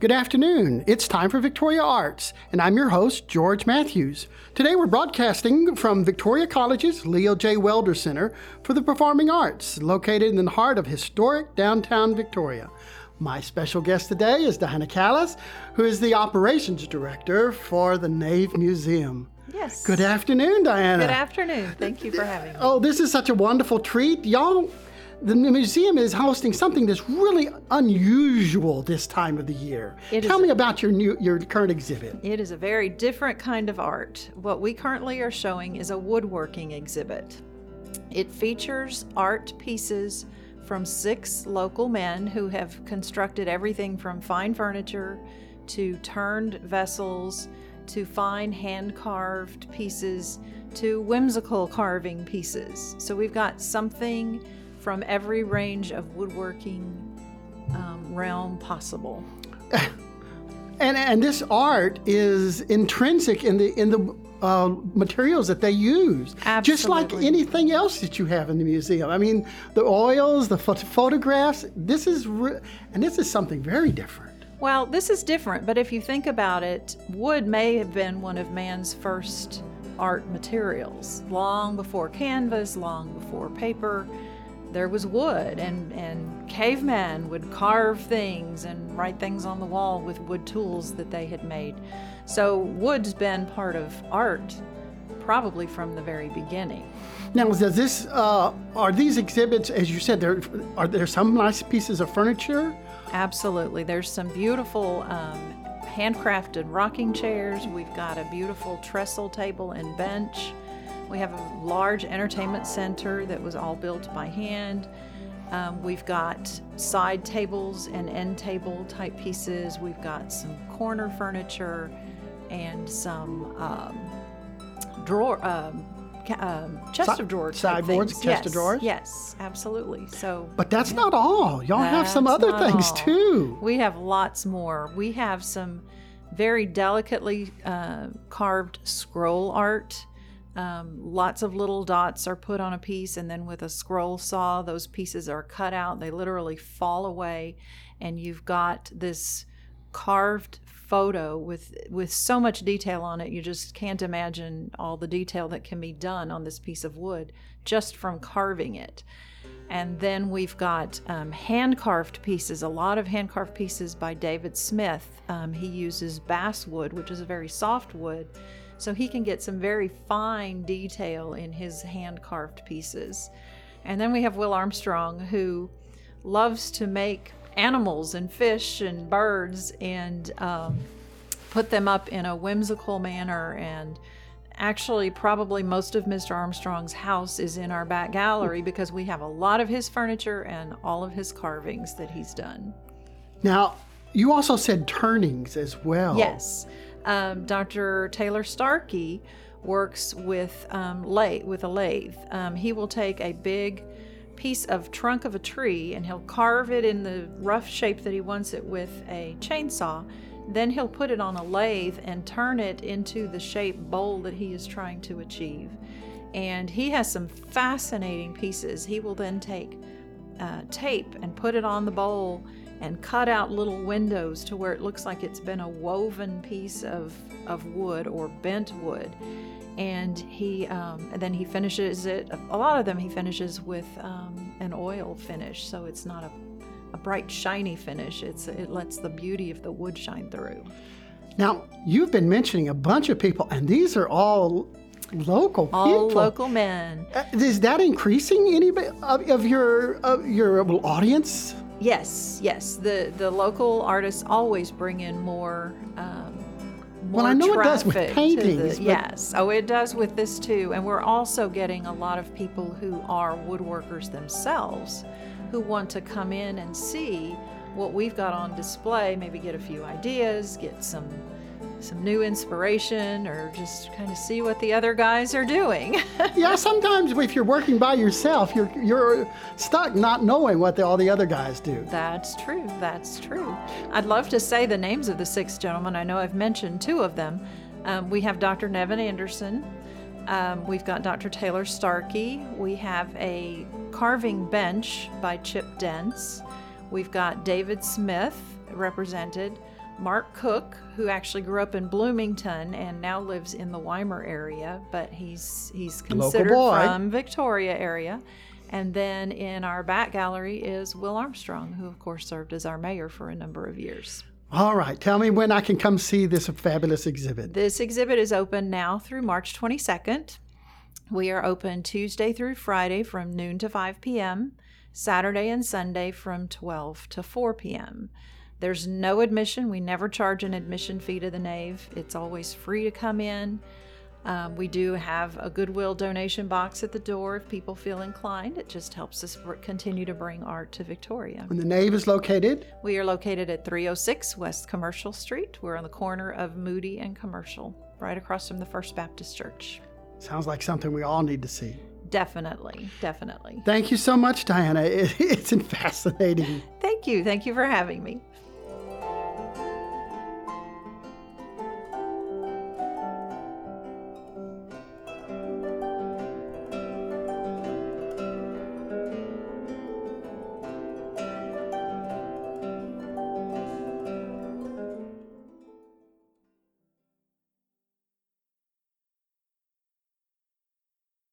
Good afternoon. It's time for Victoria Arts, and I'm your host, George Matthews. Today we're broadcasting from Victoria College's Leo J. Welder Center for the Performing Arts, located in the heart of historic downtown Victoria. My special guest today is Diana Callis, who is the operations director for the Nave Museum. Yes. Good afternoon, Diana. Good afternoon. Thank you for having me. Oh, this is such a wonderful treat. Y'all, the museum is hosting something that's really unusual this time of the year. It Tell me about your new your current exhibit. It is a very different kind of art. What we currently are showing is a woodworking exhibit. It features art pieces from six local men who have constructed everything from fine furniture to turned vessels to fine hand carved pieces to whimsical carving pieces. So we've got something from every range of woodworking um, realm possible. And and this art is intrinsic in the in the uh, materials that they use, just like anything else that you have in the museum. I mean, the oils, the pho- photographs. This is re- and this is something very different. Well, this is different, but if you think about it, wood may have been one of man's first art materials. Long before canvas, long before paper, there was wood, and, and cavemen would carve things and write things on the wall with wood tools that they had made. So, wood's been part of art probably from the very beginning. Now, does this uh, are these exhibits, as you said, there are there some nice pieces of furniture? Absolutely. There's some beautiful um, handcrafted rocking chairs. We've got a beautiful trestle table and bench. We have a large entertainment center that was all built by hand. Um, we've got side tables and end table type pieces. We've got some corner furniture and some um, drawer, um, um, chest Si- of drawers. sideboards, chest of drawers? Yes, absolutely. So But that's not all. Y'all have some other things all. too. We have lots more. We have some very delicately uh, carved scroll art. Um, lots of little dots are put on a piece, and then with a scroll saw, those pieces are cut out. They literally fall away, and you've got this carved photo with with so much detail on it. You just can't imagine all the detail that can be done on this piece of wood just from carving it. And then we've got um, hand carved pieces, a lot of hand carved pieces by David Smith. Um, he uses basswood, which is a very soft wood, so he can get some very fine detail in his hand carved pieces. And then we have Will Armstrong, who loves to make animals and fish and birds and um, put them up in a whimsical manner and actually probably most of mr armstrong's house is in our back gallery because we have a lot of his furniture and all of his carvings that he's done Now, you also said turnings as well. yes um, dr taylor starkey works with um, lathe with a lathe. Um, he will take a big piece of trunk of a tree and he'll carve it in the rough shape that he wants it with a chainsaw. Then he'll put it on a lathe and turn it into the shape bowl that he is trying to achieve. And he has some fascinating pieces. He will then take uh, tape and put it on the bowl and cut out little windows to where it looks like it's been a woven piece of, of wood or bent wood. And he um, and then he finishes it. A lot of them he finishes with um, an oil finish, so it's not a, a bright shiny finish. It's it lets the beauty of the wood shine through. Now, you've been mentioning a bunch of people, and these are all local All people. local men. Uh, Is that increasing any of, of your of your audience? Yes, yes. The the local artists always bring in more. Um, Well, I know it does with paintings, the- yes. Oh, it does with this too. And we're also getting a lot of people who are woodworkers themselves, who want to come in and see what we've got on display. Maybe get a few ideas, get some some new inspiration, or just kind of see what the other guys are doing. yeah, sometimes if you're working by yourself, you're you're stuck not knowing what the, all the other guys do. That's true. That's true. I'd love to say the names of the six gentlemen. I know I've mentioned two of them. Um, we have Dr. Nevin Anderson. Um, we've got Dr. Taylor Starkey. We have a carving bench by Chip Dents. We've got David Smith represented. Mark Cook, who actually grew up in Bloomington and now lives in the Weimar area, but he's he's considered from Victoria area. And then in our back gallery is Will Armstrong, who of course served as our mayor for a number of years. All right. Tell me when I can come see this fabulous exhibit. This exhibit is open now through March 22nd. We are open Tuesday through Friday from noon to 5 p.m., Saturday and Sunday from 12 to 4 p.m. There's no admission. We never charge an admission fee to the nave. It's always free to come in. Um, we do have a Goodwill donation box at the door if people feel inclined. It just helps us continue to bring art to Victoria. And the nave is located. We are located at 306 West Commercial Street. We're on the corner of Moody and Commercial, right across from the First Baptist Church. Sounds like something we all need to see. Definitely, definitely. Thank you so much, Diana. It, it's fascinating. Thank you. Thank you for having me.